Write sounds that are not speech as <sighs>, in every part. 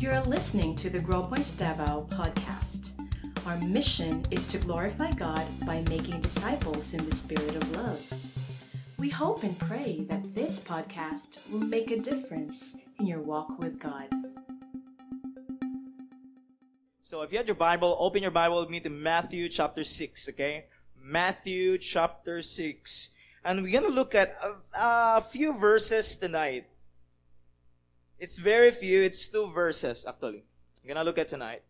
You're listening to the Grow Point Davao podcast. Our mission is to glorify God by making disciples in the spirit of love. We hope and pray that this podcast will make a difference in your walk with God. So if you had your Bible, open your Bible with me to Matthew chapter 6, okay? Matthew chapter 6. And we're going to look at a, a few verses tonight. It's very few. It's two verses, actually. Going to look at tonight.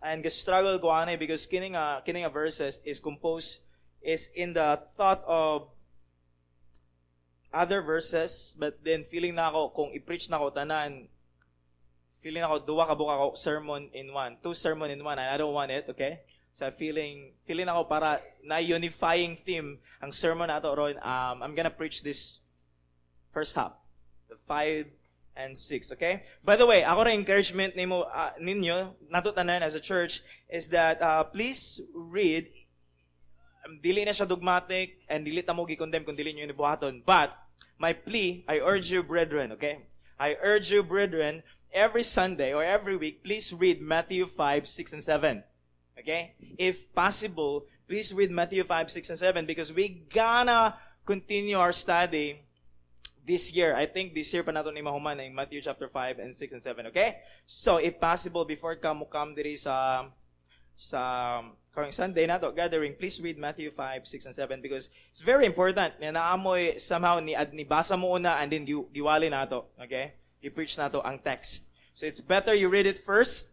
And struggle ko ano because kining a, kining a verses is composed, is in the thought of other verses, but then feeling na ako, kung i-preach na ako tanan, feeling ako, duwa ka buka ako sermon in one. Two sermon in one, and I don't want it, okay? So feeling, feeling ako para na unifying theme ang sermon nato ron, um, I'm gonna preach this first half. The five and six, okay? By the way, ako rin encouragement nimo, uh, ninyo, nato tanan as a church, is that, uh, please read um, dili na siya dogmatic and dili ta mo gi-condemn kung dili nibuhaton. But my plea, I urge you brethren, okay? I urge you brethren, every Sunday or every week, please read Matthew 5, 6 and 7. Okay? If possible, please read Matthew 5, 6 and 7 because we gonna continue our study this year. I think this year pa nato ni mahuman in Matthew chapter 5 and 6 and 7, okay? So, if possible, before ka mo come diri sa sa karong Sunday nato gathering, please read Matthew 5, 6, and 7 because it's very important. Na naamoy somehow ni ad nibasa mo una and then gi- giwali nato, okay? I-preach nato ang text. So it's better you read it first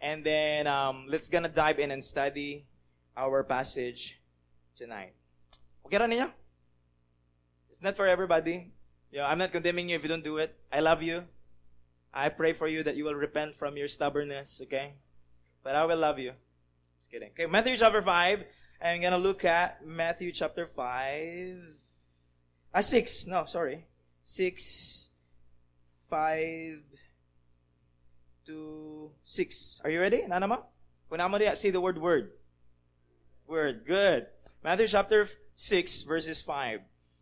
and then um, let's gonna dive in and study our passage tonight. Okay ra ninyo? It's not for everybody. Yeah, I'm not condemning you if you don't do it. I love you. I pray for you that you will repent from your stubbornness, okay? But I will love you. Just kidding. Okay, Matthew chapter 5. I'm gonna look at Matthew chapter 5. Ah, 6. No, sorry. 6, 5, to 6. Are you ready? Nana mo? Kuna mo diya, say the word word. Word. Good. Matthew chapter 6, verses 5.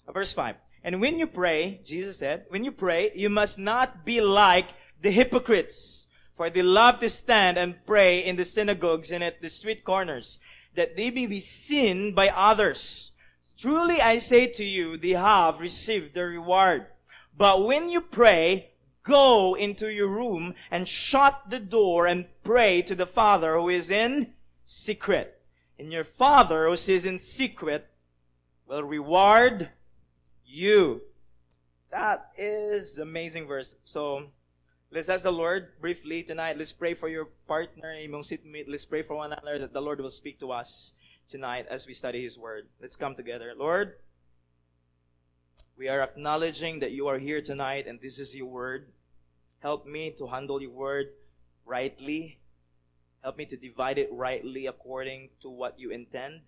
Uh, verse 5. And when you pray, Jesus said, when you pray, you must not be like the hypocrites, for they love to stand and pray in the synagogues and at the street corners, that they may be seen by others. Truly I say to you, they have received their reward. But when you pray, go into your room and shut the door and pray to the Father who is in secret. And your Father who is in secret will reward you. That is amazing verse. So, let's ask the Lord briefly tonight. Let's pray for your partner. Let's pray for one another that the Lord will speak to us tonight as we study His Word. Let's come together. Lord, we are acknowledging that you are here tonight and this is your Word. Help me to handle your Word rightly. Help me to divide it rightly according to what you intend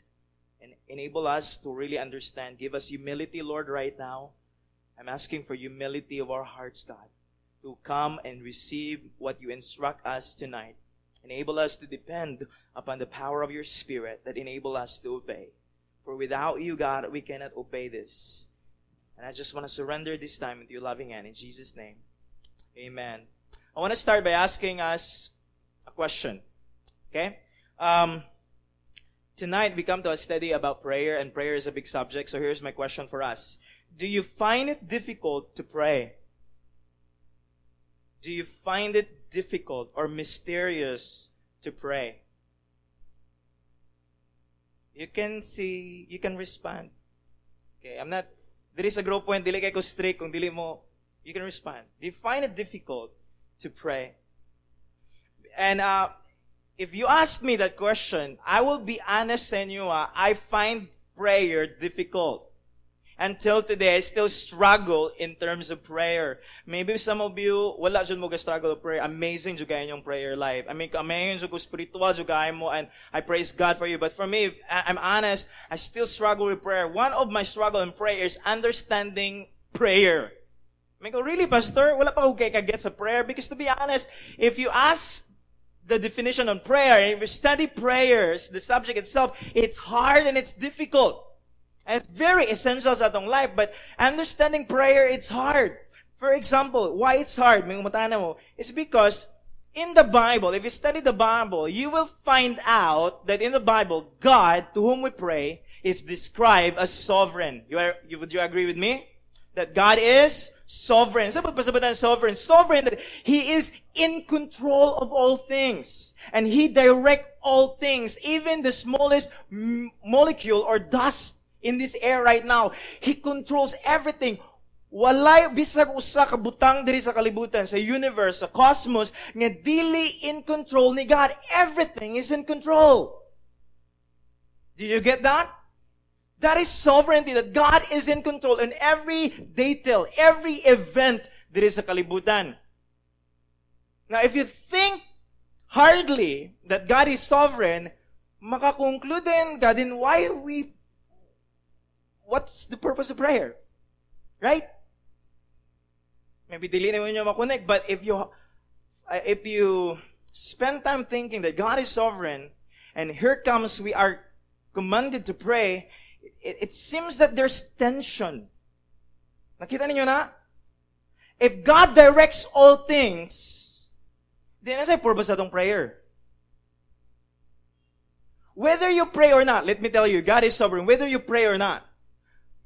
and enable us to really understand. Give us humility, Lord, right now. I'm asking for humility of our hearts, God, to come and receive what you instruct us tonight. Enable us to depend upon the power of your Spirit that enable us to obey. For without you, God, we cannot obey this. And I just want to surrender this time into your loving hand in Jesus' name. Amen. I want to start by asking us a question. Okay? Um, Tonight we come to a study about prayer and prayer is a big subject. So here's my question for us. Do you find it difficult to pray? Do you find it difficult or mysterious to pray? You can see, you can respond. Okay, I'm not, there is a grow point, dili kay ko strict, kung dili mo, you can respond. Do you find it difficult to pray? And, uh, if you ask me that question, I will be honest sa inyo, ah, I find prayer difficult. Until today, I still struggle in terms of prayer. Maybe some of you, wala dyan mo struggle of prayer. Amazing kayo yung prayer life. I mean, amazing jud spiritual jud mo and I praise God for you. But for me, I'm honest, I still struggle with prayer. One of my struggle in prayer is understanding prayer. I mean, really, Pastor? Wala pa ko kay kaget sa prayer? Because to be honest, if you ask the definition on prayer, if you study prayers, the subject itself, it's hard and it's difficult. And it's very essential sa atong life, but understanding prayer, it's hard. For example, why it's hard, may is because in the Bible, if you study the Bible, you will find out that in the Bible, God, to whom we pray, is described as sovereign. You are, would you agree with me? That God is sovereign. Sa pagpasabitan sovereign? Sovereign that He is in control of all things. And He direct all things, even the smallest molecule or dust in this air right now. He controls everything. Walay bisag usa ka butang diri sa kalibutan, sa universe, sa cosmos nga dili in control ni God. Everything is in control. Do you get that? That is sovereignty, that God is in control in every detail, every event there is a kalibutan. Now, if you think hardly that God is sovereign, makakonclude ka din why we, what's the purpose of prayer? Right? Maybe dili na nyo makonect, but if you, uh, if you spend time thinking that God is sovereign, and here comes we are commanded to pray, it, it seems that there's tension. Nakita niyo na? If God directs all things, then nasa purpose atong prayer. Whether you pray or not, let me tell you, God is sovereign. Whether you pray or not,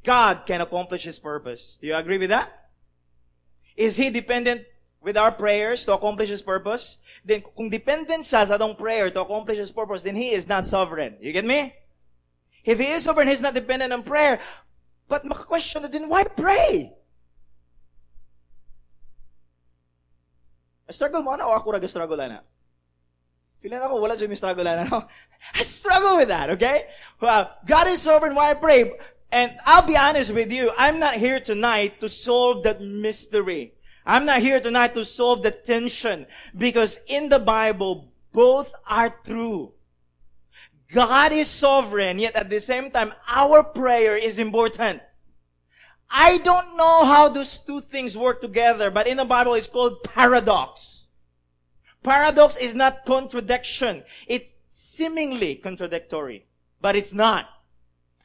God can accomplish His purpose. Do you agree with that? Is He dependent with our prayers to accomplish His purpose? Then, kung dependent siya sa atong prayer to accomplish His purpose, then He is not sovereign. You get me? If He is sovereign, He's not dependent on prayer. But maka-question na din, why pray? I struggle mo na o ako nag-struggle na? Feeling ako, wala dyan struggle na. <laughs> I struggle with that, okay? Well, God is sovereign, why I pray? And I'll be honest with you, I'm not here tonight to solve that mystery. I'm not here tonight to solve the tension because in the Bible, both are true. God is sovereign, yet at the same time, our prayer is important. I don't know how those two things work together, but in the Bible it's called paradox. Paradox is not contradiction. It's seemingly contradictory, but it's not.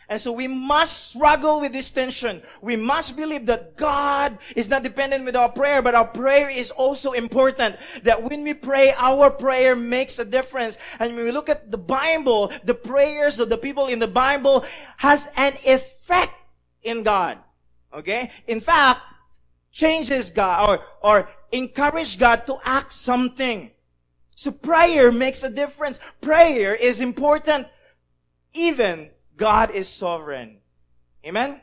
And so we must struggle with this tension. We must believe that God is not dependent with our prayer, but our prayer is also important. That when we pray, our prayer makes a difference. And when we look at the Bible, the prayers of the people in the Bible has an effect in God. Okay? In fact, changes God or, or encourage God to act something. So prayer makes a difference. Prayer is important even God is sovereign. Amen?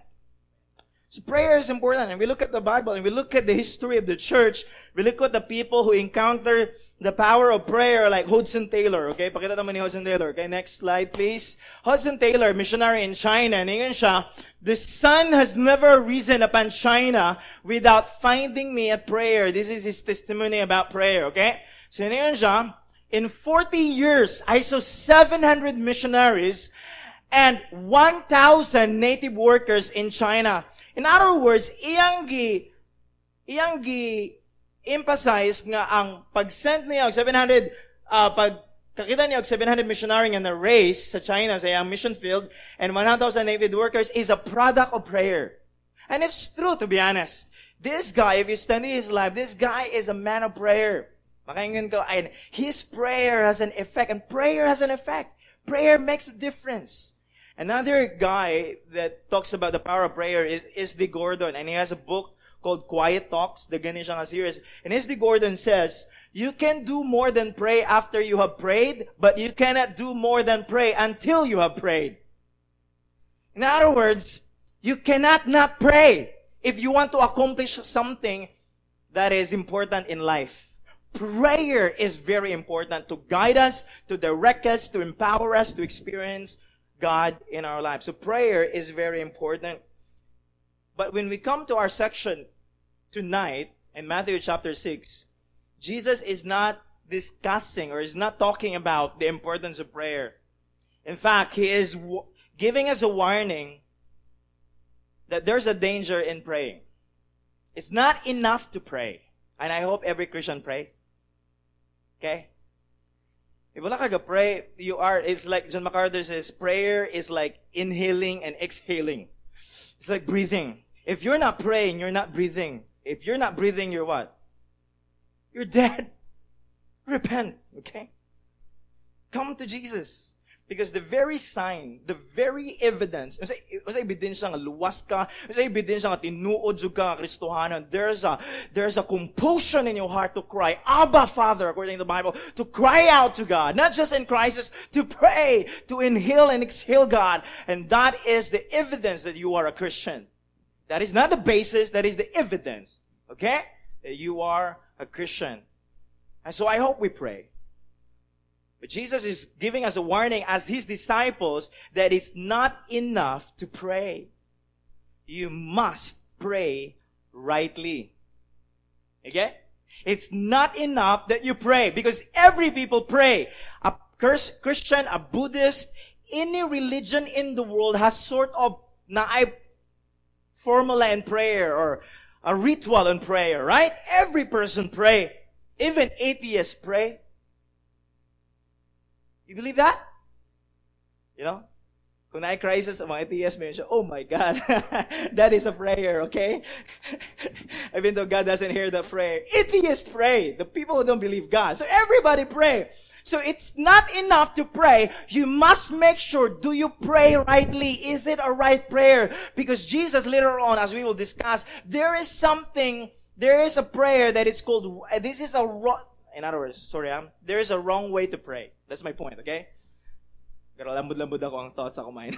So prayer is important. And we look at the Bible and we look at the history of the church. We look at the people who encounter the power of prayer like Hudson Taylor. Okay? Pakita naman ni Hudson Taylor. Okay? Next slide, please. Hudson Taylor, missionary in China. Ningan siya, the sun has never risen upon China without finding me at prayer. This is his testimony about prayer. Okay? So ningan siya, in 40 years, I saw 700 missionaries and 1,000 native workers in China. In other words, iyang gi, iyang gi emphasize nga ang pag-send niya og 700 uh, pag kakita niya og 700 missionary nga na race sa China sa iyang mission field and 1,000 native workers is a product of prayer. And it's true to be honest. This guy, if you study his life, this guy is a man of prayer. Makaingan ko, and his prayer has an effect, and prayer has an effect. Prayer makes a difference. Another guy that talks about the power of prayer is, is D. Gordon, and he has a book called Quiet Talks, the Ganesha series. And S. D. Gordon says, you can do more than pray after you have prayed, but you cannot do more than pray until you have prayed. In other words, you cannot not pray if you want to accomplish something that is important in life. Prayer is very important to guide us, to direct us, to empower us, to experience God in our lives. So prayer is very important. But when we come to our section tonight in Matthew chapter 6, Jesus is not discussing or is not talking about the importance of prayer. In fact, he is w- giving us a warning that there's a danger in praying. It's not enough to pray. And I hope every Christian pray. Okay? Wala ka pray, you are, it's like John MacArthur says, prayer is like inhaling and exhaling. It's like breathing. If you're not praying, you're not breathing. If you're not breathing, you're what? You're dead. Repent, okay? Come to Jesus. Because the very sign, the very evidence, sa, sa ebidensya nga luwas ka, sa ebidensya nga tinuod ka Kristohanan, there's a there's a compulsion in your heart to cry, Abba Father, according to the Bible, to cry out to God, not just in crisis, to pray, to inhale and exhale God, and that is the evidence that you are a Christian. That is not the basis, that is the evidence, okay, that you are a Christian. And so I hope we pray. But Jesus is giving us a warning as his disciples that it's not enough to pray. You must pray rightly. Okay? It's not enough that you pray because every people pray. A Christian, a Buddhist, any religion in the world has sort of naay formula in prayer or a ritual in prayer, right? Every person pray. Even atheists pray. You believe that? You know? Kung na-crisis ang mga atheists, may siya, oh my God, <laughs> that is a prayer, okay? <laughs> Even though God doesn't hear the prayer. Atheists pray. The people who don't believe God. So everybody pray. So it's not enough to pray. You must make sure, do you pray rightly? Is it a right prayer? Because Jesus later on, as we will discuss, there is something, there is a prayer that is called, this is a, in other words, sorry, I'm, there is a wrong way to pray. That's my point, okay? Pero lambud-lambud ako ang thoughts ako mine.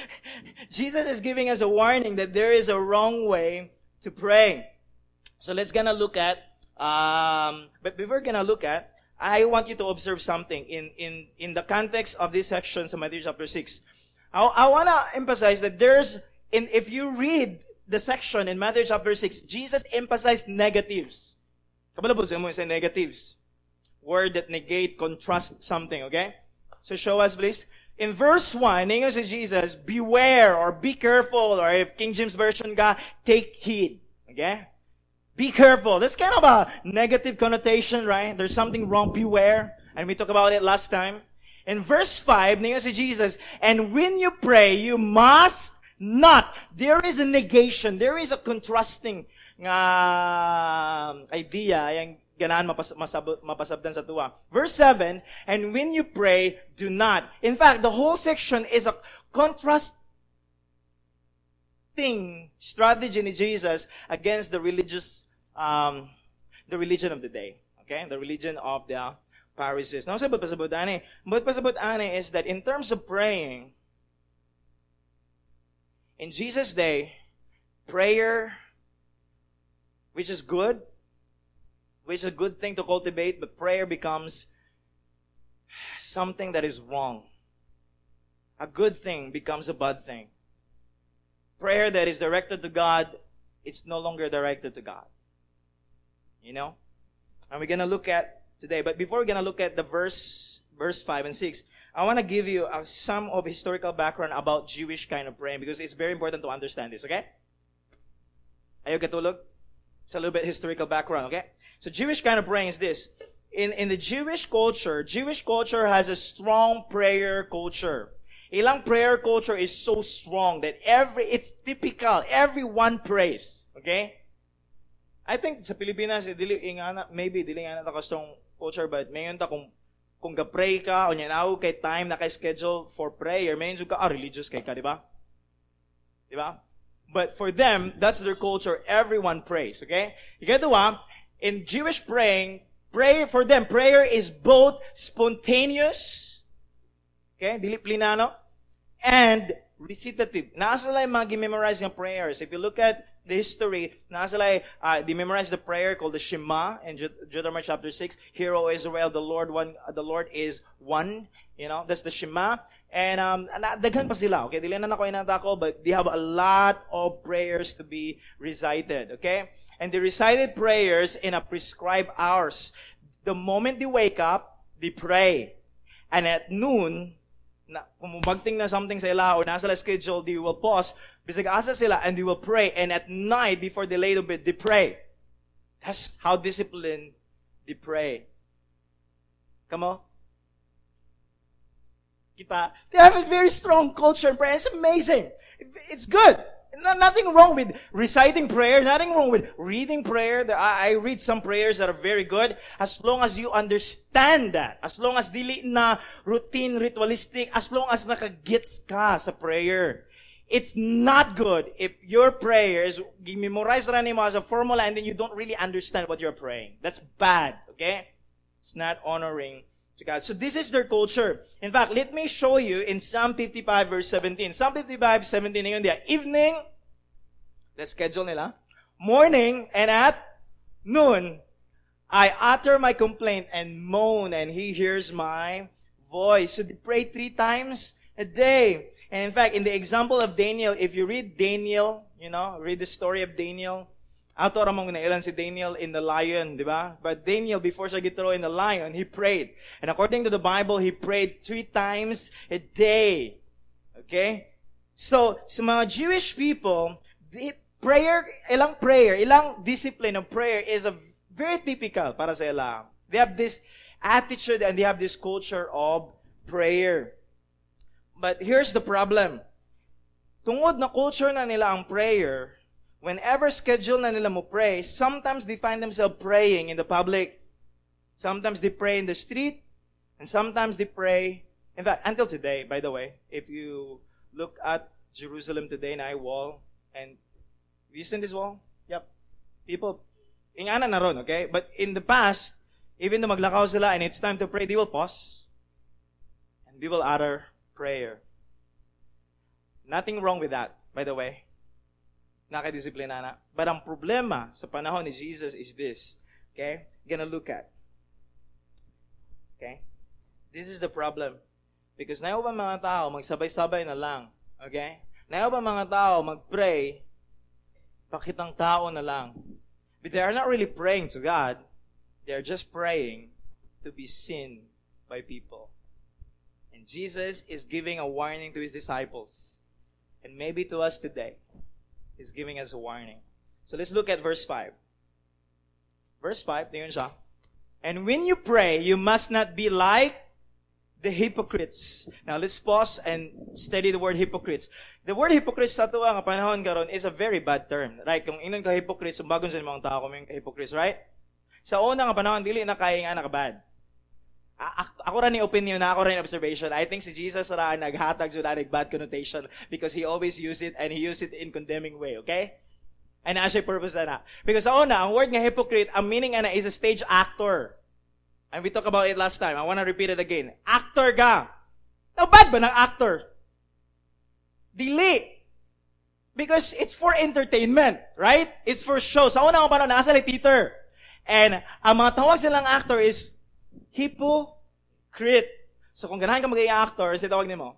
<laughs> Jesus is giving us a warning that there is a wrong way to pray. So let's gonna look at, um, but before gonna look at, I want you to observe something in, in, in the context of this section of Matthew chapter 6. I, I wanna emphasize that there's, in, if you read the section in Matthew chapter 6, Jesus emphasized negatives. Kabalabos mo sa negatives. Word that negate, contrast something, okay? So show us please. In verse 1, ninyo si Jesus, beware or be careful or if King James Version ka, take heed. Okay? Be careful. That's kind of a negative connotation, right? There's something wrong. Beware. And we talked about it last time. In verse 5, ninyo si Jesus, and when you pray, you must not. There is a negation. There is a contrasting nga idea yang ganahan mapas, masab, mapasabdan sa tuwa. Verse 7, and when you pray, do not. In fact, the whole section is a contrasting strategy ni Jesus against the religious, um, the religion of the day. Okay? The religion of the Pharisees. Now, sabot pasabot ani. But pasabot ani is that in terms of praying, in Jesus' day, prayer which is good, which is a good thing to cultivate, but prayer becomes something that is wrong. A good thing becomes a bad thing. Prayer that is directed to God, it's no longer directed to God. You know? And we're gonna look at today, but before we're gonna look at the verse, verse 5 and 6, I want to give you uh, some of historical background about Jewish kind of praying because it's very important to understand this, okay? Ayaw katulog? It's a little bit historical background, okay? So Jewish kind of praying is this. In, in the Jewish culture, Jewish culture has a strong prayer culture. Ilang prayer culture is so strong that every, it's typical. Everyone prays. Okay? I think sa Pilipinas, eh, dili, ingana, maybe, dili nga na strong culture, but mayon ta kung kung ga-pray ka, o nyanao kay time na kay schedule for prayer, mayon ka, ah, religious kay ka, di ba? Di ba? But for them, that's their culture. Everyone prays, okay? Ikatwa, in Jewish praying, prayer for them, prayer is both spontaneous, okay, diliplinano, and recitative. Nasa lang mga memorize ng prayers. If you look at the history, nasa lang, uh, they memorize the prayer called the Shema in Deuteronomy chapter 6. Hear, O Israel, the Lord one, the Lord is one. You know, that's the Shema. And um, daghan pa sila, okay? Dili na na ko inatako, but they have a lot of prayers to be recited, okay? And they recited prayers in a prescribed hours. The moment they wake up, they pray. And at noon, na, kung magting na something sa ila or nasa schedule, they will pause, bisag asa sila, and they will pray. And at night, before they lay to bed, they pray. That's how disciplined they pray. Come on. Kita. They have a very strong culture and prayer. It's amazing. It's good. Nothing wrong with reciting prayer. Nothing wrong with reading prayer. I read some prayers that are very good as long as you understand that. As long as dili na routine, ritualistic. As long as nakagets ka sa prayer. It's not good if your prayers, memorize mo as a formula and then you don't really understand what you're praying. That's bad, okay? It's not honoring to God. So this is their culture. In fact, let me show you in Psalm 55 verse 17. Psalm 55, 17 ngayon dia. Evening, let's schedule nila. Morning and at noon, I utter my complaint and moan and he hears my voice. So they pray three times a day. And in fact, in the example of Daniel, if you read Daniel, you know, read the story of Daniel, Ato ramang nailan si Daniel in the lion, di ba? But Daniel, before siya githrow in the lion, he prayed. And according to the Bible, he prayed three times a day. Okay? So, sa mga Jewish people, the prayer, ilang prayer, ilang discipline of prayer is a very typical para sa ila. They have this attitude and they have this culture of prayer. But here's the problem. Tungod na culture na nila ang prayer, whenever schedule na nila mo pray, sometimes they find themselves praying in the public. Sometimes they pray in the street, and sometimes they pray. In fact, until today, by the way, if you look at Jerusalem today, na wall, and have you seen this wall? Yep. People, ingana na ron, okay? But in the past, even though maglakaw sila and it's time to pray, they will pause. And they will utter prayer. Nothing wrong with that, by the way nakadisiplina na. But ang problema sa panahon ni Jesus is this. Okay? Gonna look at. Okay? This is the problem. Because nayo ba mga tao, magsabay-sabay na lang. Okay? Nayo ba mga tao, magpray, pakitang tao na lang. But they are not really praying to God. They are just praying to be seen by people. And Jesus is giving a warning to His disciples. And maybe to us today. He's giving us a warning. So let's look at verse 5. Verse 5, tingnan siya. And when you pray, you must not be like the hypocrites. Now let's pause and study the word hypocrites. The word hypocrites sa tuwa nga panahon karon is a very bad term. Right? Kung inon ka hypocrites, bagon sa mga tao kung hypocrites, right? Sa una nga panahon dili na kay nga nakabad. Ako rin ni opinion na ako rin observation. I think si Jesus ra naghatag jud anig bad connotation because he always use it and he use it in condemning way, okay? And as a purpose na. Because sa una, ang word nga hypocrite, ang meaning ana is a stage actor. And we talked about it last time. I want to repeat it again. Actor ka. Now, bad ba ng actor? Dili. Because it's for entertainment, right? It's for show. Sa una ang paano, nasa theater. And ang mga tawag silang actor is Hypocrite. So kung ganahan ka maging actor, si tawag nimo?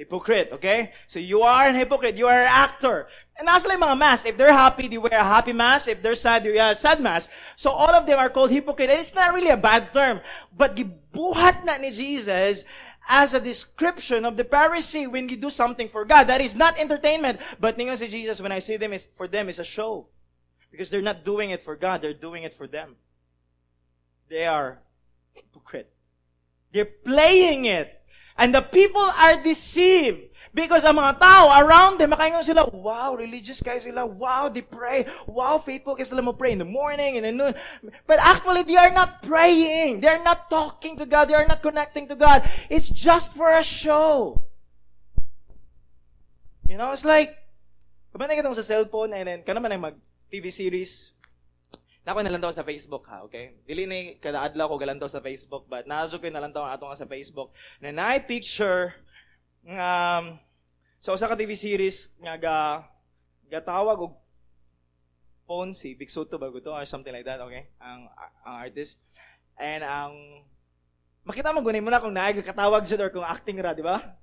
Hypocrite, okay? So you are an hypocrite. You are an actor. And nasa lang mga mask. If they're happy, they wear a happy mask. If they're sad, they wear a sad mask. So all of them are called hypocrite. And it's not really a bad term. But gibuhat na ni Jesus as a description of the Pharisee when you do something for God. That is not entertainment. But ningon si Jesus, when I see them, for them, is a show. Because they're not doing it for God. They're doing it for them. They are hypocrite. They're playing it. And the people are deceived. Because ang mga tao around them, makaingon sila, wow, religious guys sila, wow, they pray, wow, faithful guys sila mo pray in the morning and in noon. But actually, they are not praying. They are not talking to God. They are not connecting to God. It's just for a show. You know, it's like, kaman na sa cellphone and then, ka naman mag TV series, Nako nalantaw sa Facebook ha, okay? Dili ni kada adlaw ko galantaw sa Facebook, but naazo ko nalantaw ato nga sa Facebook. Na naay picture nga um, sa usa ka TV series nga ga gatawag og phone si Big Soto ba to or something like that, okay? Ang ang artist. And ang makita mo gunay mo na kung naay katawag jud or kung acting ra, di ba?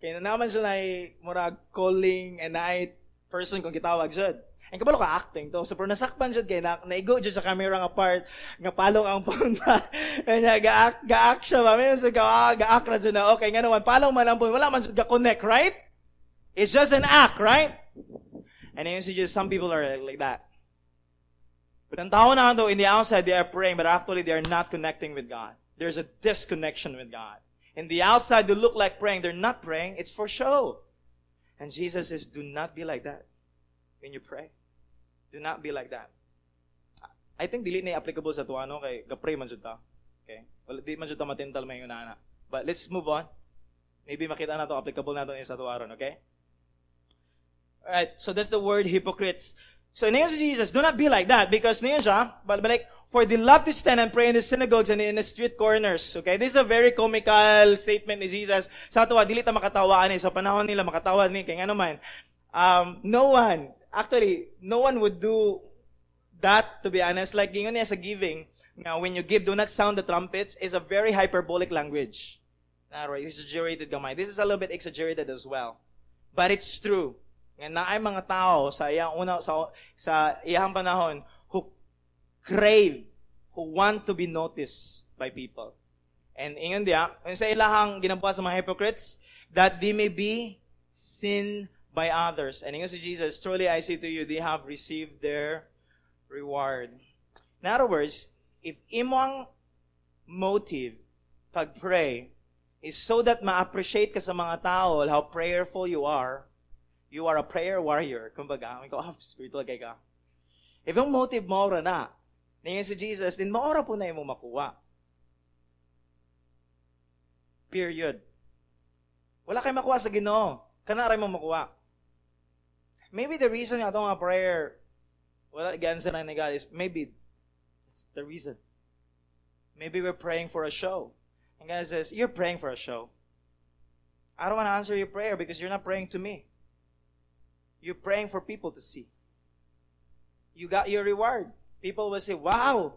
Kaya na naman siya na murag calling and night person kung gitawag jud. Ang kabalo ka acting to. So, pero nasakpan jud kay na, naigo jud sa camera nga part nga palong ang ba. Kanya ga ga siya ba. Meron sa ga ah, ga ra jud na okay nga naman palong man ang phone. Wala man jud ga connect, right? It's just an act, right? And then so just some people are like that. But ang tao na though in the outside they are praying but actually they are not connecting with God. There's a disconnection with God. In the outside they look like praying, they're not praying, it's for show. And Jesus says, do not be like that. when you pray. Do not be like that. I think dili na applicable sa tuwa no kay gapray man jud ta. Okay? Well, di man jud ta matintal may una But let's move on. Maybe makita na to applicable na to sa tuwaron, okay? Alright, so that's the word hypocrites. So ngayon si Jesus, do not be like that because ngayon siya, balik, for they love to stand and pray in the synagogues and in the street corners. Okay? This is a very comical statement ni Jesus. Sa tuwa, dili ta makatawaan eh. Sa panahon nila, makatawa ni. Kaya ano man, um, no one, actually, no one would do that, to be honest. Like, yun niya sa giving, now, when you give, do not sound the trumpets, is a very hyperbolic language. Narrow, exaggerated gamay. This is a little bit exaggerated as well. But it's true. Nga na ay mga tao sa iyang una sa sa iyang panahon who crave, who want to be noticed by people. And ingon yung sa ilahang ginabuhat sa mga hypocrites, that they may be seen by others. And ingon si Jesus, truly I say to you, they have received their reward. In other words, if imong motive pag pray is so that ma-appreciate ka sa mga tao how prayerful you are, you are a prayer warrior. Kumbaga, ikaw, oh, <laughs> spiritual kay ka. If yung motive mo na, ngayon si Jesus, din maora po na yung makuha. Period. Wala kay makuha sa Ginoo. Kanaray mo makuha. Maybe the reason nga itong prayer, wala gansa na ni God is maybe it's the reason. Maybe we're praying for a show. And God says, you're praying for a show. I don't want to answer your prayer because you're not praying to me. You're praying for people to see. You got your reward. People will say, wow,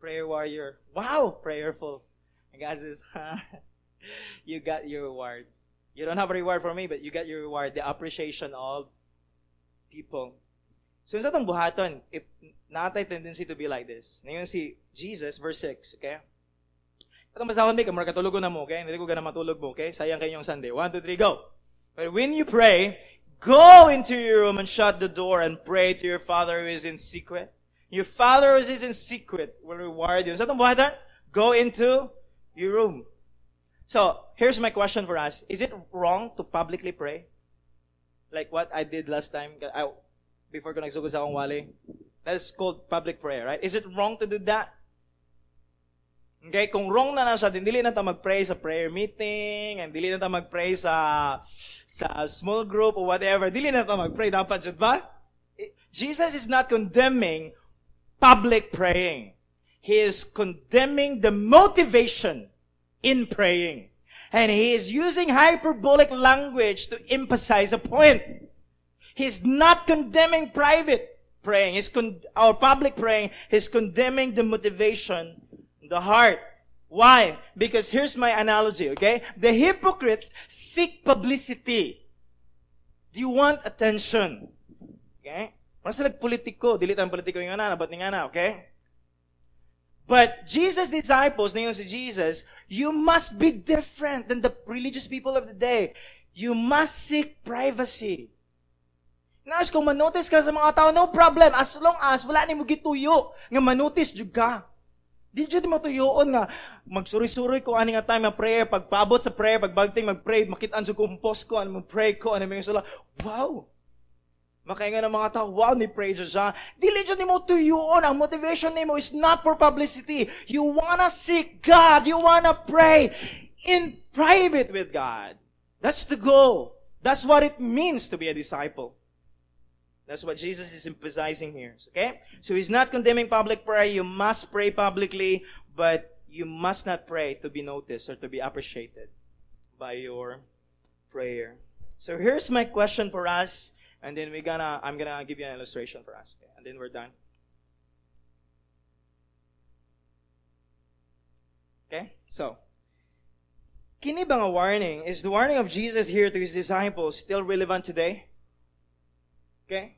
prayer warrior. Wow, prayerful. And God says, <laughs> you got your reward. You don't have a reward for me, but you got your reward, the appreciation of people. So sa itong buhaton, if natay tendency to be like this. Ngayon si Jesus, verse 6, okay? Katong basahon di, kamara katulog na mo, okay? Hindi ko gana matulog mo, okay? Sayang kayo yung Sunday. One, two, three, go! But when you pray, Go into your room and shut the door and pray to your Father who is in secret. Your Father who is in secret will reward you. Sa itong buhay Go into your room. So, here's my question for us. Is it wrong to publicly pray? Like what I did last time, I, before ko nagsugod sa akong wali. That's called public prayer, right? Is it wrong to do that? Okay, kung wrong na na siya, din dili na ta mag-pray sa prayer meeting, and dili na ta mag-pray sa sa small group or whatever, dili na ta mag-pray. Dapat jud ba? Jesus is not condemning public praying. He is condemning the motivation in praying. And he is using hyperbolic language to emphasize a point. He's not condemning private praying. He's con- or public praying. He's condemning the motivation, the heart. Why? Because here's my analogy, okay? The hypocrites seek publicity. Do you want attention? Okay? Para sila politiko, dili politiko yung ana, ba't na, okay? But Jesus' disciples, ngayon si Jesus, you must be different than the religious people of the day. You must seek privacy. Nas, kung manotice ka sa mga tao, no problem. As long as wala ni mo gituyo, nga manotice jud ka. Di jud mo tuyoon nga magsuri-suri ko ani nga time nga prayer, pagpabot sa prayer, pagbagting mag-pray, makit-an jud ko post ko, ano pray ko, ano mga sala. Wow. Makainga ng mga tao, wow, ni jud siya. Dili jud nimo tuyoon, oh, ang motivation nimo is not for publicity. You wanna seek God, you wanna pray in private with God. That's the goal. That's what it means to be a disciple. That's what Jesus is emphasizing here. Okay? So he's not condemning public prayer. You must pray publicly, but you must not pray to be noticed or to be appreciated by your prayer. So here's my question for us, and then we're gonna, I'm gonna give you an illustration for us, okay? and then we're done. Okay? So, kini bang a warning? Is the warning of Jesus here to his disciples still relevant today? Okay?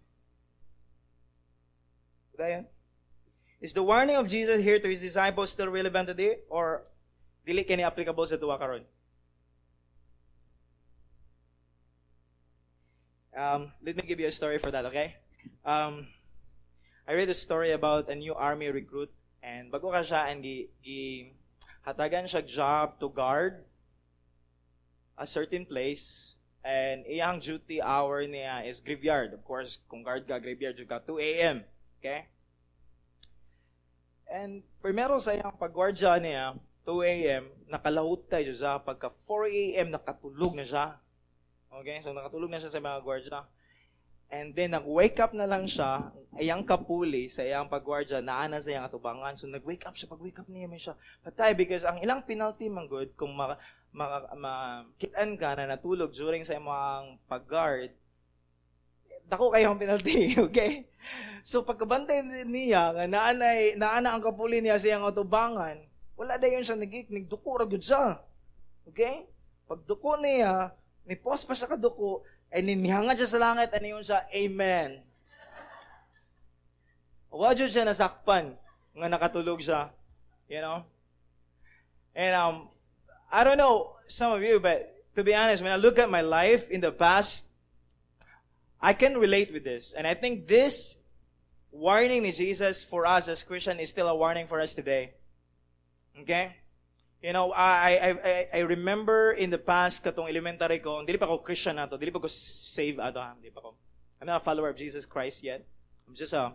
Is the warning of Jesus here to his disciples still relevant today or dili kini applicable sa tuwa karon? Um, let me give you a story for that, okay? Um, I read a story about a new army recruit and bago ka siya and gi, gi hatagan siya job to guard a certain place And iyang duty hour niya is graveyard. Of course, kung guard ka, graveyard ka, 2 a.m. Okay? And primero sa iyang pagwardya niya, 2 a.m., nakalahot tayo sa pagka 4 a.m. nakatulog na siya. Okay? So nakatulog na siya sa mga gwardya. And then, nag-wake up na lang siya, iyang kapuli sa iyang pagwardya, naana sa iyang atubangan. So, nag-wake up siya. Pag-wake up niya, may siya, patay. Because ang ilang penalty man good, kung ma, ma, ma, kitaan ka na natulog during sa imong pag-guard, dako kayo ang penalty, <laughs> okay? So, pagkabantay niya, nga naana, ang kapuli niya sa iyang atubangan, wala dayon siya nagik, nagduko ra gyud siya. Okay? Pagduko niya, ni post pa siya kaduko, ay ninihangad siya sa langit, ano yun siya? Amen. Wadyo siya nasakpan nga nakatulog siya. You know? And um, I don't know some of you, but to be honest, when I look at my life in the past, I can relate with this. And I think this warning ni Jesus for us as Christian is still a warning for us today. Okay? You know, I, I, I, I remember in the past, katong elementary ko, hindi pa ako Christian na to, hindi pa ko save ato, ha? Hindi pa ko. I'm not a follower of Jesus Christ yet. I'm just a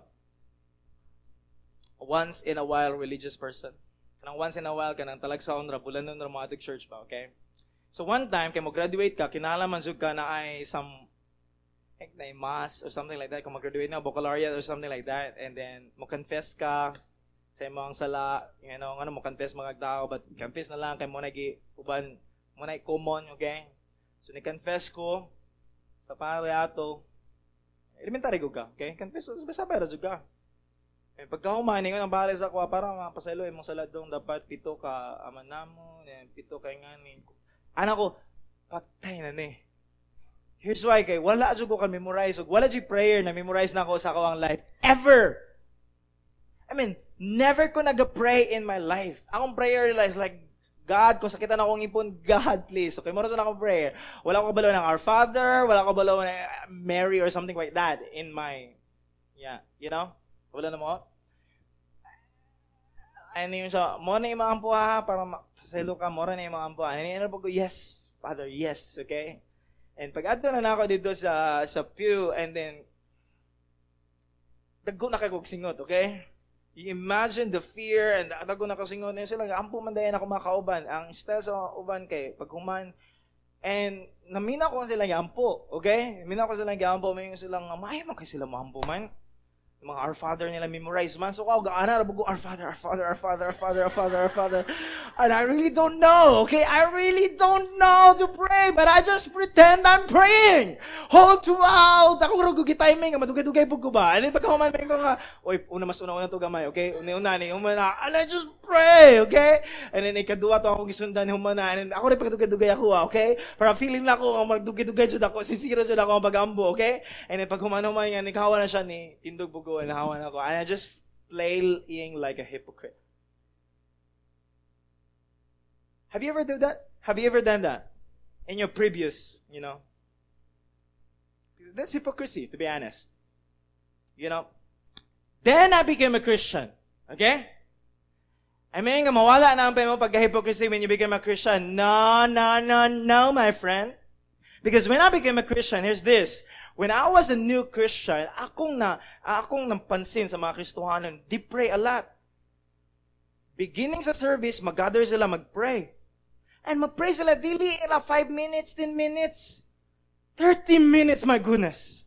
once in a while religious person. Kanang once in a while, kanang talagsaon ra, bulan nun ra church ba, okay? So one time, kay mo graduate ka, kinala man ka na ay some like na mass or something like that, kung mag-graduate na, baccalaureate or something like that, and then mo confess ka, sa imong sala, you know, ano mo confess mga tao, but confess na lang kay mo nagi uban mo na common, okay? So ni confess ko sa pare ato elementary ko ka, okay? Confess so basta para jud ka. Eh pagka humani ang bale sa kwa para mapasaylo imong sala dong dapat pito ka aman namo, pito kay ngani. Anak ko patay na ni. Here's why kay wala jud ko ka memorize ug wala jud prayer na memorize na ako sa akong life ever. I mean, never ko nag-pray in my life. Akong prayer is like, God, kung sakitan akong ipon, <laughs> God, please. Okay, muna akong prayer. Wala ko kabalo ng Our Father, wala ko kabalo ng Mary or something like that in my, yeah, you know? Wala na mo? Ano yung siya, mo na yung mga ampo ha, para paselo ka, mo na yung mga ampo. Ano yung ko, yes, Father, yes, okay? And pag adto na ako dito sa sa pew, and then, dagko na kay singot, okay? You imagine the fear and dago na kasingon niya sila ampo man dayon ako makauban. Ang style sa uban kay pag human and namina ko sila ampo, okay? Mina ko sila ampo, may silang may man kay sila mampo man mga Our Father nila memorize man. So, ako, gaana, rabugo, Our Father, Our Father, Our Father, Our Father, Our Father, Our Father. And I really don't know, okay? I really don't know to pray, but I just pretend I'm praying. Whole throughout. Ako rago timing, madugay-dugay po ko ba? And then, pagkahuman may ko nga, oy, una mas una-una to gamay, okay? Una-una ni, umana, and I just pray, okay? And then, ikadua to ako gisundan ni humana, and ako rin pagdugay-dugay ako, okay? Para feeling na ako, magdugay-dugay jud ako, sisiro jud ako ang pagambo, okay? And then, pag human-human yan, ikawa na siya ni, tindog bugo, and mm-hmm. hawan ako. And I just playing like a hypocrite. Have you ever done that? Have you ever done that? In your previous, you know? That's hypocrisy, to be honest. You know? Then I became a Christian. Okay? I mean, mawala na ang mo pagka-hypocrisy when you become a Christian. No, no, no, no, my friend. Because when I became a Christian, here's this. When I was a new Christian, akong na, akong napansin sa mga Kristohanon, they pray a lot. Beginning sa service, mag-gather sila mag-pray. And mag-pray sila, dili ila 5 minutes, 10 minutes, 30 minutes, my goodness.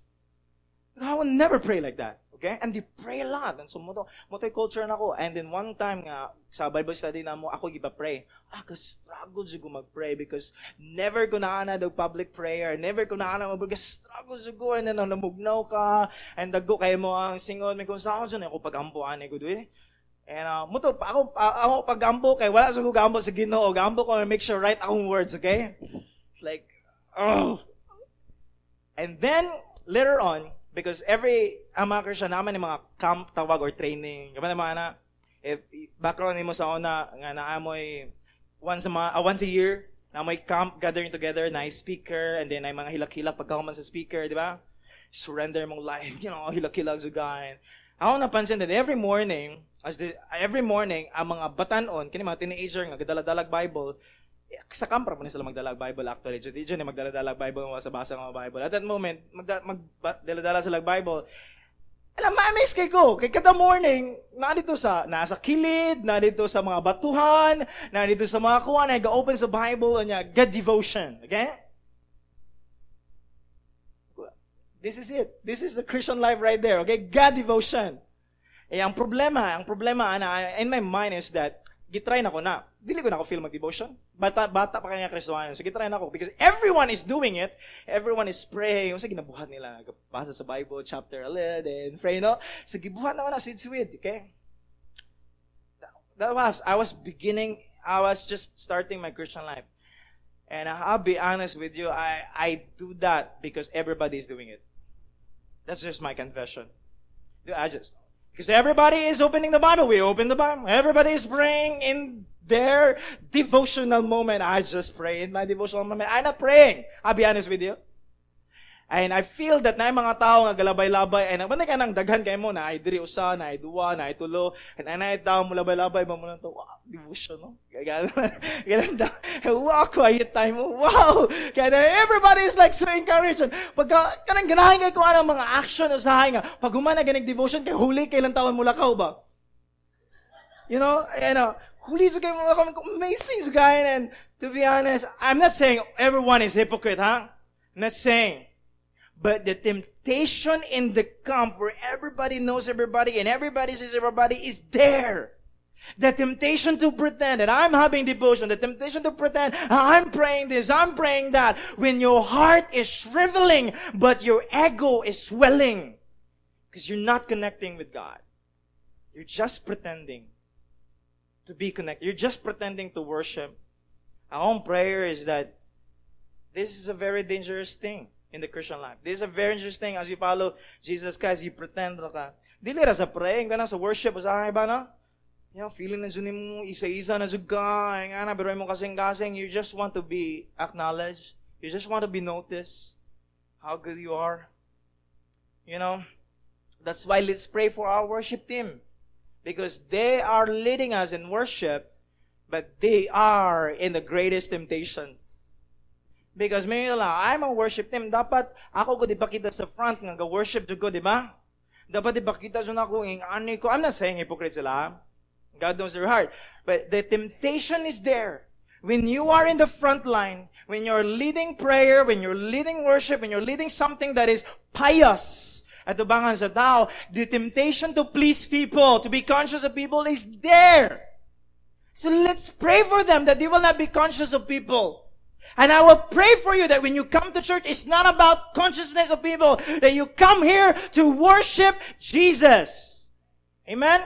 I would never pray like that. Okay? And they pray a lot. And so, mo to, culture na ko. And then one time nga, sa Bible study na mo, ako giba pray. Ah, struggle ko mag-pray because never ko na na dog public prayer. Never ko na na mag struggle ko. And then, namugnaw ka. And dago kay mo ang singon. May kung saan ko ako pagampuan eh, good And uh, muto, ako, ako pagambo kay wala sa ko gambo sa Ginoo. Gambo ko make sure right akong words, okay? It's like, oh. And then, later on, Because every, ang mga Christian naman yung mga camp tawag or training. Kapag naman na, if background mo sa una, nga naamoy once a, month, uh, once a year, naamoy camp gathering together, na speaker, and then ay mga hilak-hilak pagkakuman sa speaker, di ba? Surrender mong life, <laughs> you know, hilak-hilak sugahin. Ako napansin that every morning, as the, every morning, ang mga batanon, kini mga teenager nga gadala-dalag Bible, sa kampra mo sila magdala Bible actually. Di dyan eh, magdala-dala Bible, sa basa ng Bible. At that moment, magda, magdala-dala sila Bible. Alam, ma-amaze kay ko. Kay kada morning, nandito sa, nasa kilid, nandito sa mga batuhan, nandito sa mga kuha, nag-open sa Bible, niya, God devotion. Okay? This is it. This is the Christian life right there. Okay? God devotion. Eh, ang problema, ang problema, ana, in my mind is that, gitry na ko na. Dili ko na ako feel mag-devotion. Bata, bata pa kanya Kristohanan. So, gitry na ako. Because everyone is doing it. Everyone is praying. Kung sa ginabuhat nila, basa sa Bible, chapter 11, pray, no? So, gibuhat naman na sweet-sweet, okay? That was, I was beginning, I was just starting my Christian life. And I'll be honest with you, I, I do that because everybody is doing it. That's just my confession. I just, because everybody is opening the Bible. We open the Bible. Everybody is praying in their devotional moment. I just pray in my devotional moment. I'm not praying. I'll be honest with you. And I feel that na mga tao nga galabay-labay ay nang ka nang daghan kay mo na ay diri usa na ay duwa na ay tulo. And ay tao mo labay-labay ba mo nang wow devotion no oh. <laughs> ganun ganun da wow quiet time oh. wow. Kaya everybody is like so encouraged. Pag kanang ganahan kay ko ang mga action usahay nga pag humana ganig devotion kay huli kay lang taon mo lakaw ba? You know eh, you know huli sa kay mo lakaw amazing guy. And to be honest I'm not saying everyone is hypocrite huh? I'm not saying but the temptation in the camp where everybody knows everybody and everybody sees everybody is there. The temptation to pretend that I'm having devotion, the temptation to pretend I'm praying this, I'm praying that, when your heart is shriveling, but your ego is swelling. Because you're not connecting with God. You're just pretending to be connected. You're just pretending to worship. Our own prayer is that this is a very dangerous thing in the Christian life. This is a very interesting as you follow Jesus Christ, you pretend ka. Uh, dili ra sa praying ka sa worship sa ba na? You know, feeling na dyan mo isa-isa na dyan ka, pero mo kasing-kasing, you just want to be acknowledged. You just want to be noticed. How good you are. You know, that's why let's pray for our worship team. Because they are leading us in worship, but they are in the greatest temptation. Because may lang, I'm a worship team. Dapat ako ko di kita sa front nga ga-worship ko, di ba? Dapat di kita dyan ako ing ani ko. I'm not saying hypocrite sila. God knows their heart. But the temptation is there. When you are in the front line, when you're leading prayer, when you're leading worship, when you're leading something that is pious, at the bangan sa tao, the temptation to please people, to be conscious of people is there. So let's pray for them that they will not be conscious of people. And I will pray for you that when you come to church, it's not about consciousness of people, that you come here to worship Jesus. Amen?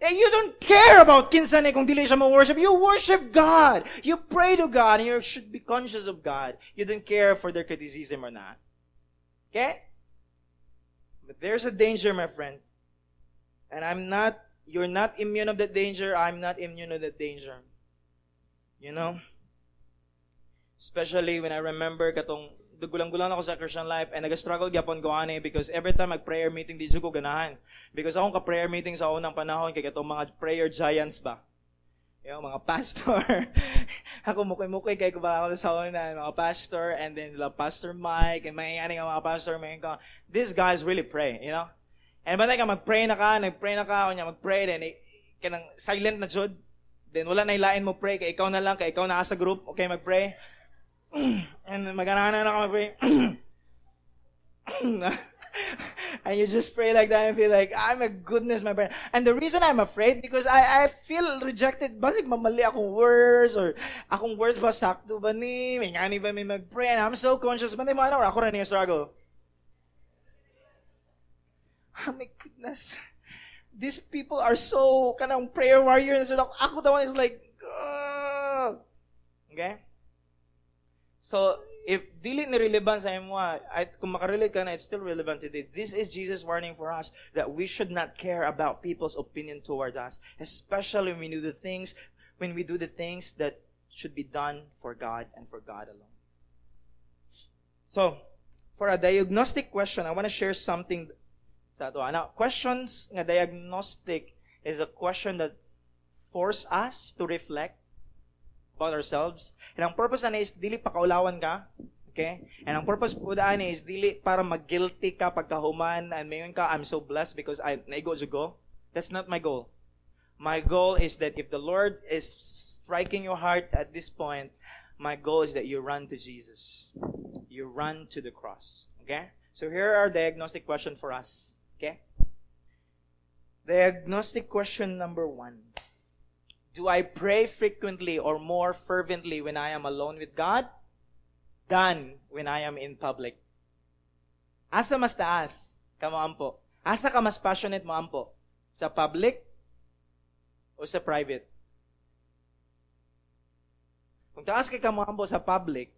And you don't care about kinsan kung dili siya worship. You worship God. You pray to God and you should be conscious of God. You don't care for their criticism or not. Okay? But there's a danger, my friend. And I'm not, you're not immune of that danger. I'm not immune of that danger. You know? Especially when I remember katong dugulang-gulang ako sa Christian life and nag-struggle gyapon ko ani because every time mag-prayer meeting di ko ganahan. Because akong ka-prayer meeting sa unang panahon kay katong mga prayer giants ba. Yung mga pastor. <laughs> ako mukoy-mukoy kay ko ako sa una, mga pastor and then la Pastor Mike and may ani mga pastor may ka. These guys really pray, you know? And ba ka mag-pray na ka, nag-pray na ka, nya mag-pray then eh, kanang silent na jud. Then wala na ilain mo pray kay ikaw na lang kay ikaw na sa group, okay mag-pray. <clears throat> and maganahan na ako pray. and you just pray like that and feel like, ah, I'm a goodness, my friend. And the reason I'm afraid, because I, I feel rejected. Basig mamali akong words or akong words ba sakto ba ni? May ngani ba may mag-pray? And I'm so conscious. Ba mo ano, ako rin yung struggle. Oh <sighs> my goodness. These people are so kanang prayer warriors. So ako the one is like, oh. okay? So, if dili ni relevant sa imo, ah, ay kung makarelate ka na, it's still relevant today. This is Jesus warning for us that we should not care about people's opinion toward us, especially when we do the things, when we do the things that should be done for God and for God alone. So, for a diagnostic question, I want to share something sa ato. Ah. Now, questions nga diagnostic is a question that force us to reflect about ourselves. And ang purpose na is dili pakaulawan ka. Okay? And ang purpose po daan is dili para mag-guilty ka pagkahuman and mayon ka I'm so blessed because I naigo go. That's not my goal. My goal is that if the Lord is striking your heart at this point, my goal is that you run to Jesus. You run to the cross. Okay? So here are diagnostic question for us. Okay? Diagnostic question number one. Do I pray frequently or more fervently when I am alone with God than when I am in public? Asa mas taas ka mo ampo? Asa ka mas passionate mo ampo? Sa public o sa private? Kung taas kay kamambo sa public,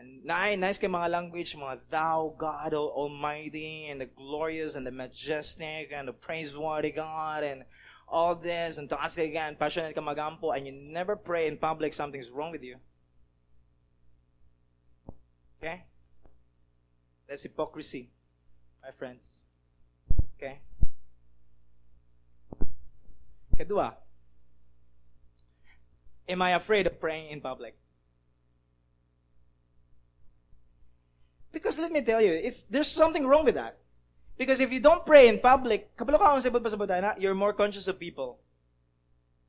and nice, nice kay mga language, mga thou, God Almighty, and the glorious, and the majestic, and the praiseworthy God, and all this, and taas kay gan, passionate ka magampo, and you never pray in public, something's wrong with you. Okay? That's hypocrisy, my friends. Okay? Kedua, am I afraid of praying in public? Because let me tell you, it's there's something wrong with that. Because if you don't pray in public, kabalo ka sa you're more conscious of people.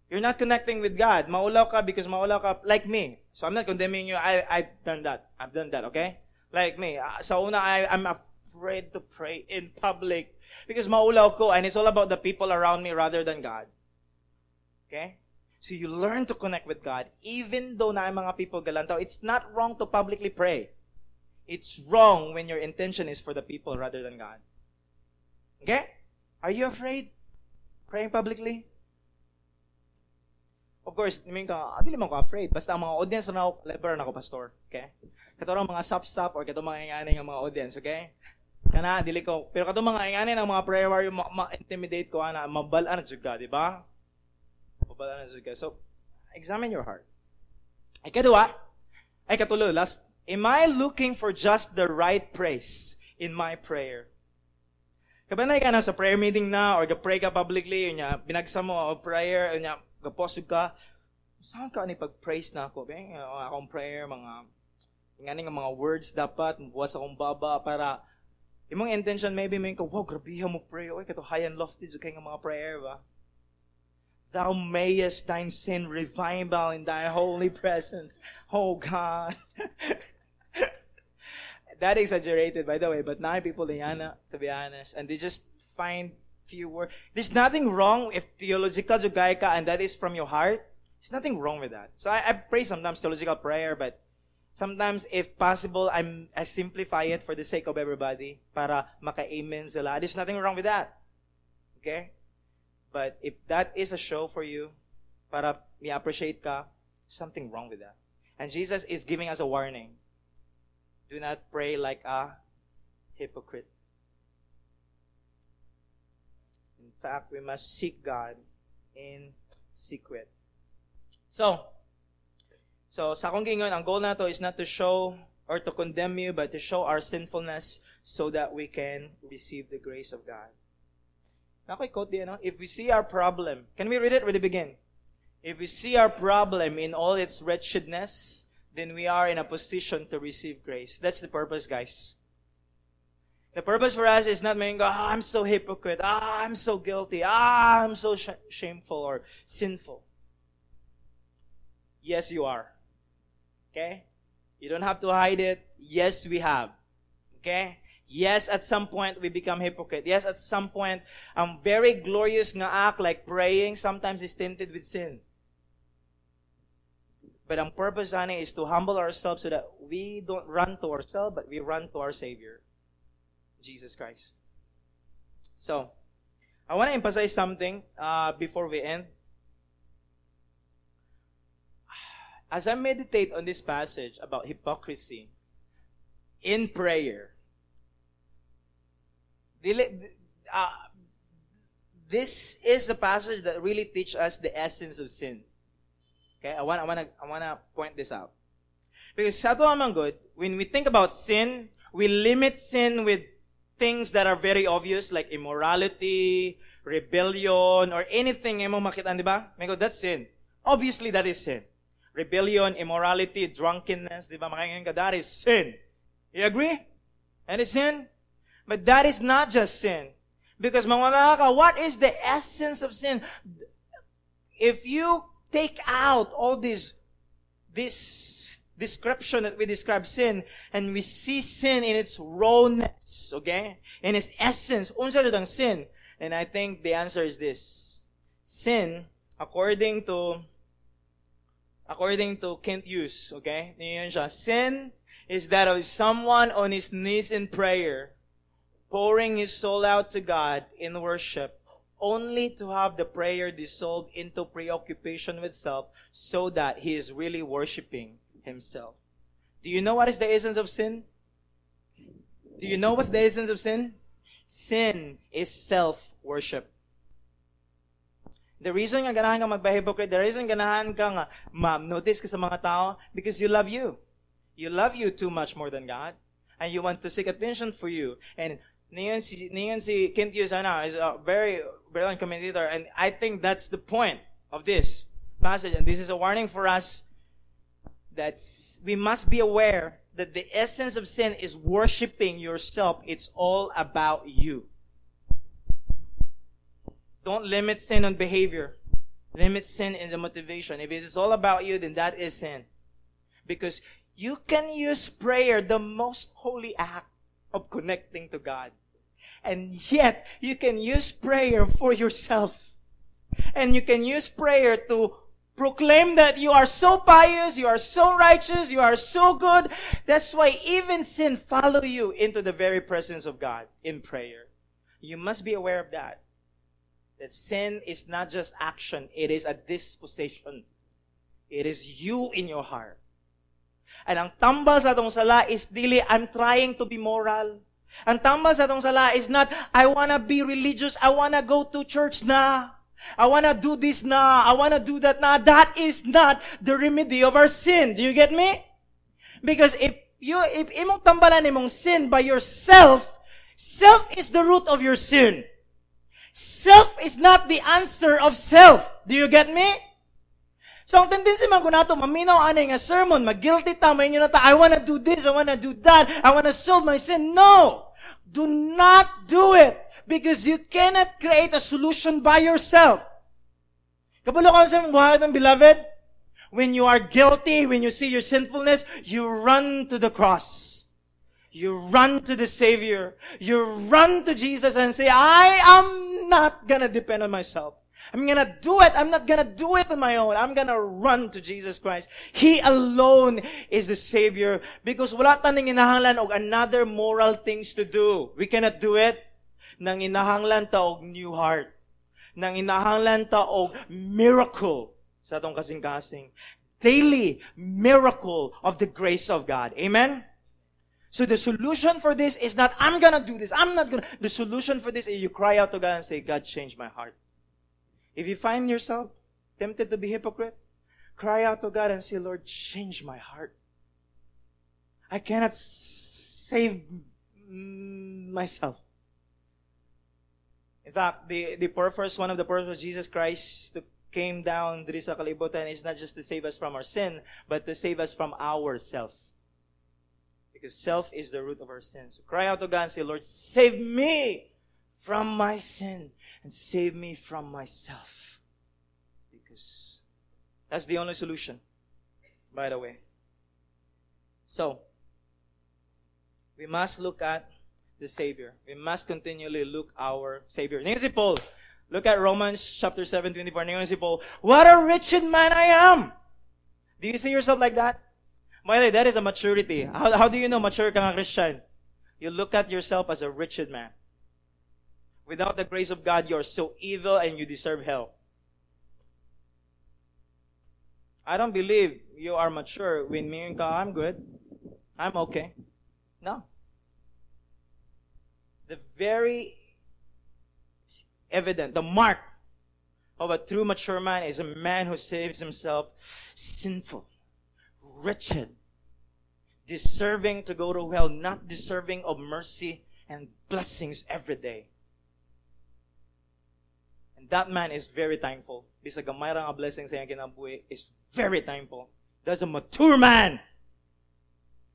You're not connecting with God. Maulaw ka because maulaw ka like me. So I'm not condemning you. I I've done that. I've done that, okay? Like me. Uh, sa una I I'm afraid to pray in public because maulaw ko and it's all about the people around me rather than God. Okay? So you learn to connect with God even though na mga people galantaw. It's not wrong to publicly pray. It's wrong when your intention is for the people rather than God. Okay? Are you afraid? Praying publicly? Of course, I ka, dili man ko afraid. Basta ang mga audience na ako, clever na ako, pastor. Okay? Kato mga sap-sap or kato mga ingani ng mga audience, okay? Kana, dili ko. Pero kato mga ingani ng mga prayer warrior, ma-intimidate ko, ana, mabalaan na ka, di ba? So, examine your heart. Ay kadua, ay katulo, last, am I looking for just the right praise in my prayer? Kabanay ka na sa prayer meeting na or ga-pray ka publicly, yun niya, binagsa mo o prayer, yun niya, ga-post ka, saan ka ni pag-praise na ako? Beng, akong prayer, mga, nga nga mga words dapat, buwas akong baba para, imong intention maybe may ka, wow, grabihan mo pray, oy, kato high and lofty, kay nga mga prayer ba? Thou mayest thine sin revival in thy holy presence. Oh God. <laughs> that exaggerated, by the way, but nine people Liana, to be honest, and they just find few words. There's nothing wrong if theological jugay ka and that is from your heart. There's nothing wrong with that. So I, I pray sometimes theological prayer, but sometimes if possible, I'm, I simplify it for the sake of everybody para maka-amen sila. There's nothing wrong with that. Okay? But if that is a show for you, para mi-appreciate ka, something wrong with that. And Jesus is giving us a warning. Do not pray like a hypocrite. In fact, we must seek God in secret. So, so sa akong gingon, ang goal nato is not to show or to condemn you, but to show our sinfulness so that we can receive the grace of God. Nakoy quote? If we see our problem, can we read it? Really begin. If we see our problem in all its wretchedness, then we are in a position to receive grace. That's the purpose, guys. The purpose for us is not saying, ah, I'm so hypocrite, ah, I'm so guilty, ah, I'm so sh- shameful or sinful. Yes, you are. Okay? You don't have to hide it. Yes, we have. Okay? Yes, at some point we become hypocrite. Yes, at some point, um, very glorious nga act like praying sometimes is tinted with sin. But ang purpose ani is to humble ourselves so that we don't run to ourselves, but we run to our Savior, Jesus Christ. So, I want to emphasize something uh, before we end. As I meditate on this passage about hypocrisy in prayer, uh, this is a passage that really teaches us the essence of sin. Okay, I want, I want to, I want to point this out. Because sa to good, when we think about sin, we limit sin with things that are very obvious like immorality, rebellion, or anything mo ba? That's sin. Obviously, that is sin. rebellion, immorality, drunkenness, di ba? That is sin. You agree? That is sin? But that is not just sin. Because mga ka, what is the essence of sin? If you take out all this, this description that we describe sin, and we see sin in its rawness, okay? In its essence, unsa ang sin? And I think the answer is this. Sin, according to according to Kent Hughes, okay? Siya. Sin is that of someone on his knees in prayer, pouring his soul out to God in worship, only to have the prayer dissolved into preoccupation with self so that he is really worshiping himself. Do you know what is the essence of sin? Do you know what's the essence of sin? Sin is self-worship. The reason nga ganahan ka magba-hypocrite, the reason ganahan ka nga ma-notice ka sa mga tao, because you love you. You love you too much more than God. And you want to seek attention for you. And niyon si, niyon si Kent ano, is a very brilliant commentator. And I think that's the point of this passage. And this is a warning for us that we must be aware that the essence of sin is worshiping yourself. It's all about you. Don't limit sin on behavior. Limit sin in the motivation. If it is all about you, then that is sin. Because you can use prayer, the most holy act of connecting to God. And yet, you can use prayer for yourself. And you can use prayer to proclaim that you are so pious, you are so righteous, you are so good. That's why even sin follow you into the very presence of God in prayer. You must be aware of that. That sin is not just action, it is a disposition. It is you in your heart. And ang tambal sa atong sala is dili, I'm trying to be moral. Ang tambal sa atong sala is not, I wanna be religious, I wanna go to church na. I wanna do this na, I wanna do that na. That is not the remedy of our sin. Do you get me? Because if you, if imong tambalan imong sin by yourself, self is the root of your sin. Self is not the answer of self. Do you get me? So ang tendency man ko nato maminaw ani nga sermon, mag-guilty ta, may na ta, I wanna do this, I wanna do that, I wanna solve my sin. No! Do not do it because you cannot create a solution by yourself. Kapalo ka sa buhay ng beloved, when you are guilty, when you see your sinfulness, you run to the cross. You run to the Savior. You run to Jesus and say, I am not gonna depend on myself. I'm gonna do it. I'm not gonna do it on my own. I'm gonna run to Jesus Christ. He alone is the Savior because wala taning inahanglan og another moral things to do. We cannot do it. Nang inahanglan ta og new heart. Nang inahanglan ta og miracle sa atong kasing-kasing. Daily miracle of the grace of God. Amen? So the solution for this is not, I'm gonna do this. I'm not gonna. The solution for this is you cry out to God and say, God, change my heart. If you find yourself tempted to be hypocrite, cry out to God and say, Lord, change my heart. I cannot save myself. In fact, the, the purpose, one of the purposes of Jesus Christ to came down diri sa kalibutan is not just to save us from our sin, but to save us from ourself. Because self is the root of our sin. So cry out to God and say, Lord, save me from my sin and save me from myself. Because that's the only solution, by the way. So, we must look at the Savior. We must continually look our Savior. Si Paul, look at Romans chapter 7, 24. Ngayon Paul, what a wretched man I am! Do you see yourself like that? By that is a maturity. How, how do you know mature ka nga Christian? You look at yourself as a wretched man. Without the grace of God, you're so evil and you deserve hell. I don't believe you are mature when me and God, I'm good. I'm okay. No. The very evident, the mark of a true mature man is a man who saves himself sinful, wretched, deserving to go to hell, not deserving of mercy and blessings every day. And that man is very thankful. Bisag gamay ra nga blessing sa iyang kinabuhi is very thankful. That's a mature man.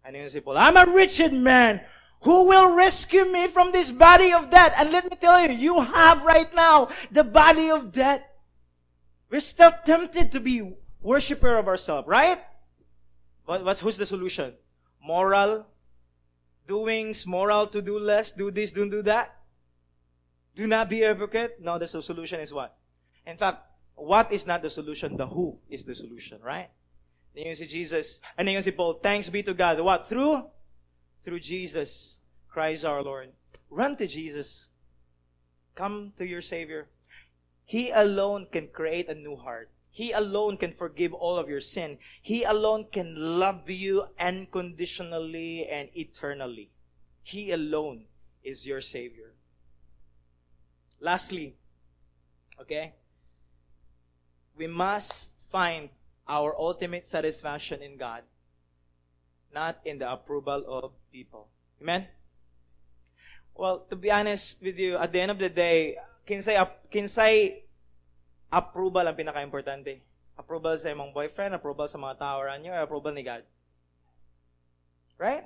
And you say, Paul, I'm a wretched man. Who will rescue me from this body of death? And let me tell you, you have right now the body of death. We're still tempted to be worshiper of ourselves, right? What, what's, who's the solution? Moral doings, moral to-do list, do this, don't do that. Do not be hypocrite. No, the solution is what? In fact, what is not the solution? The who is the solution, right? Then you see Jesus, and then you see Paul, thanks be to God. What? Through? Through Jesus Christ our Lord. Run to Jesus. Come to your Savior. He alone can create a new heart. He alone can forgive all of your sin. He alone can love you unconditionally and eternally. He alone is your Savior. Lastly, okay, we must find our ultimate satisfaction in God, not in the approval of people. Amen? Well, to be honest with you, at the end of the day, kinsay, kinsay approval ang pinaka-importante. Approval sa imong boyfriend, approval sa mga tao around you, approval ni God. Right?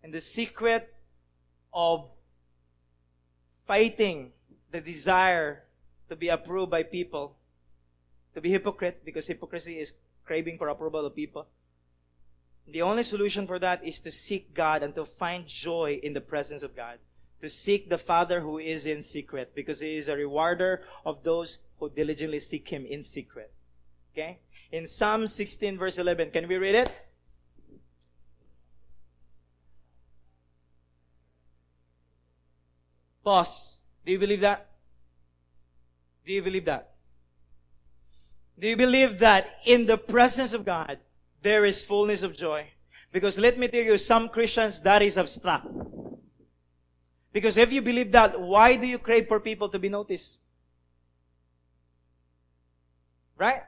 And the secret of fighting the desire to be approved by people, to be hypocrite, because hypocrisy is craving for approval of people. The only solution for that is to seek God and to find joy in the presence of God to seek the Father who is in secret because He is a rewarder of those who diligently seek Him in secret. Okay? In Psalm 16 verse 11, can we read it? Pause. Do you believe that? Do you believe that? Do you believe that in the presence of God, there is fullness of joy? Because let me tell you, some Christians, that is abstract. Because if you believe that, why do you crave for people to be noticed? Right?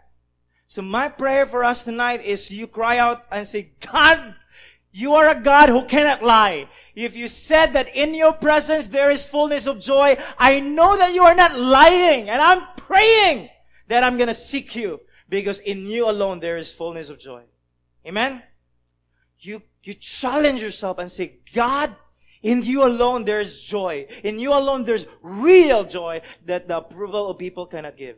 So my prayer for us tonight is you cry out and say, God, you are a God who cannot lie. If you said that in your presence there is fullness of joy, I know that you are not lying. And I'm praying that I'm gonna seek you because in you alone there is fullness of joy. Amen? You, you challenge yourself and say, God, in you alone there's joy. In you alone there's real joy that the approval of people cannot give.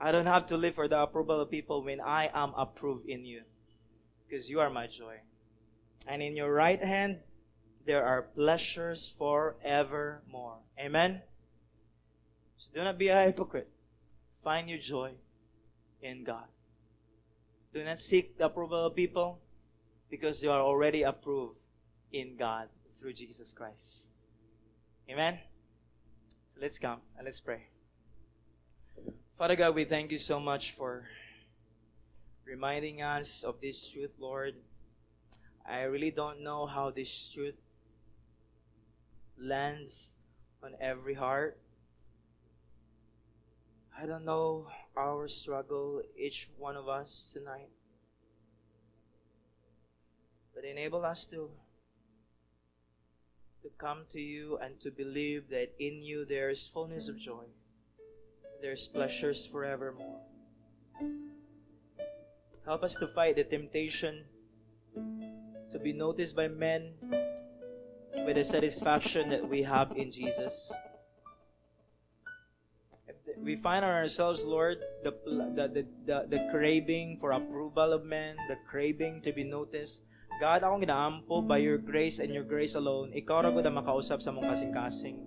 I don't have to live for the approval of people when I am approved in you. Because you are my joy. And in your right hand there are pleasures forevermore. Amen? So do not be a hypocrite. Find your joy in God. Do not seek the approval of people because you are already approved in God through Jesus Christ. Amen? So let's come and let's pray. Father God, we thank you so much for reminding us of this truth, Lord. I really don't know how this truth lands on every heart. I don't know our struggle, each one of us tonight. But enable us to to come to you and to believe that in you there is fullness of joy. There's pleasures forevermore. Help us to fight the temptation to be noticed by men with the satisfaction that we have in Jesus. We find ourselves, Lord, the, the, the, the, craving for approval of men, the craving to be noticed. God, akong ginaampo by your grace and your grace alone. Ikaw ra na makausap sa mong kasing-kasing.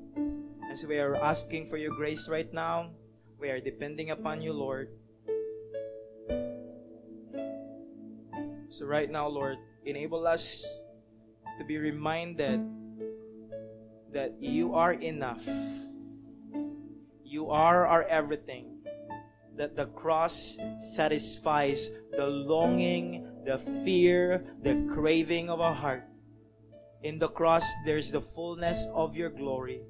And so we are asking for your grace right now. We are depending upon you, Lord. So right now, Lord, enable us to be reminded that you are enough. You are our everything. That the cross satisfies the longing the fear, the craving of our heart. In the cross, there's the fullness of your glory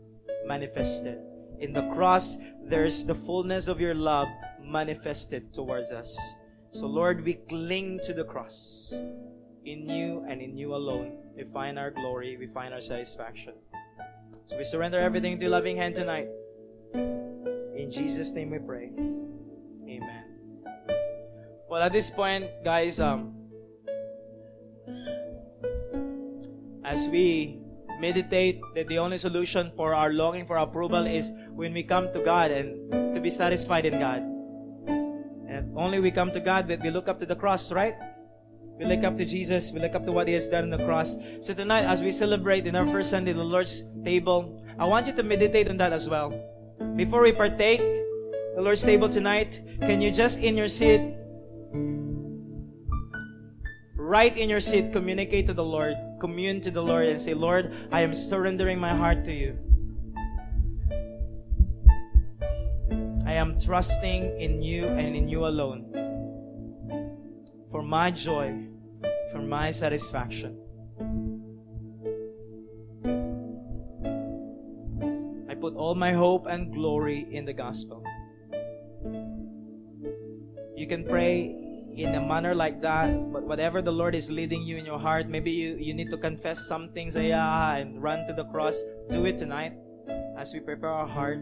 manifested. In the cross, there's the fullness of your love manifested towards us. So, Lord, we cling to the cross. In you and in you alone, we find our glory, we find our satisfaction. So, we surrender everything to your loving hand tonight. In Jesus' name we pray. Amen. Well, at this point, guys, um, as we meditate that the only solution for our longing for approval is when we come to God and to be satisfied in God. And only we come to God that we look up to the cross, right? We look up to Jesus. We look up to what He has done on the cross. So tonight, as we celebrate in our first Sunday the Lord's table, I want you to meditate on that as well. Before we partake the Lord's table tonight, can you just in your seat right in your seat, communicate to the Lord, commune to the Lord, and say, Lord, I am surrendering my heart to you. I am trusting in you and in you alone for my joy, for my satisfaction. I put all my hope and glory in the gospel. You can pray in a manner like that, but whatever the Lord is leading you in your heart, maybe you, you need to confess some things, yeah, and run to the cross. Do it tonight as we prepare our heart